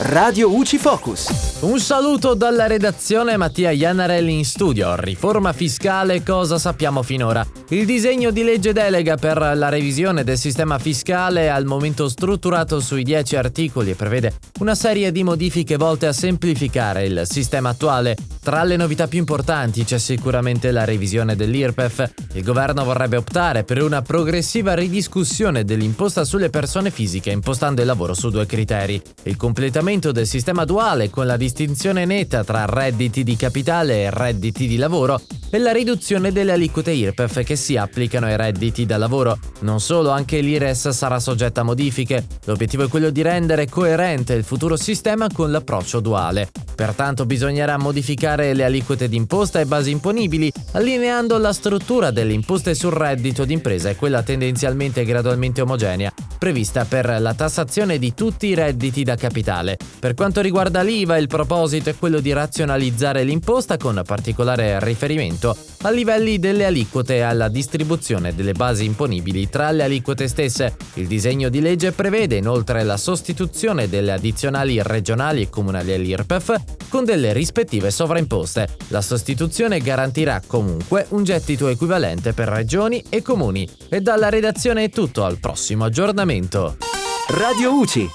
Radio UCI Focus. Un saluto dalla redazione Mattia Iannarelli in studio. Riforma fiscale, cosa sappiamo finora? Il disegno di legge delega per la revisione del sistema fiscale è al momento strutturato sui 10 articoli e prevede una serie di modifiche volte a semplificare il sistema attuale. Tra le novità più importanti c'è sicuramente la revisione dell'IRPEF. Il governo vorrebbe optare per una progressiva ridiscussione dell'imposta sulle persone fisiche, impostando il lavoro su due criteri. Il completamento del sistema duale con la distinzione netta tra redditi di capitale e redditi di lavoro e la riduzione delle aliquote IRPEF che si applicano ai redditi da lavoro. Non solo, anche l'IRES sarà soggetta a modifiche. L'obiettivo è quello di rendere coerente il futuro sistema con l'approccio duale. Pertanto bisognerà modificare le aliquote d'imposta e basi imponibili, allineando la struttura delle imposte sul reddito d'impresa e quella tendenzialmente gradualmente omogenea, prevista per la tassazione di tutti i redditi da capitale. Per quanto riguarda l'IVA, il proposito è quello di razionalizzare l'imposta con particolare riferimento a livelli delle aliquote e alla distribuzione delle basi imponibili tra le aliquote stesse. Il disegno di legge prevede inoltre la sostituzione delle addizionali regionali e comunali all'IRPEF con delle rispettive sovraimposte. La sostituzione garantirà comunque un gettito equivalente per regioni e comuni. E dalla redazione è tutto, al prossimo aggiornamento. Radio UCI,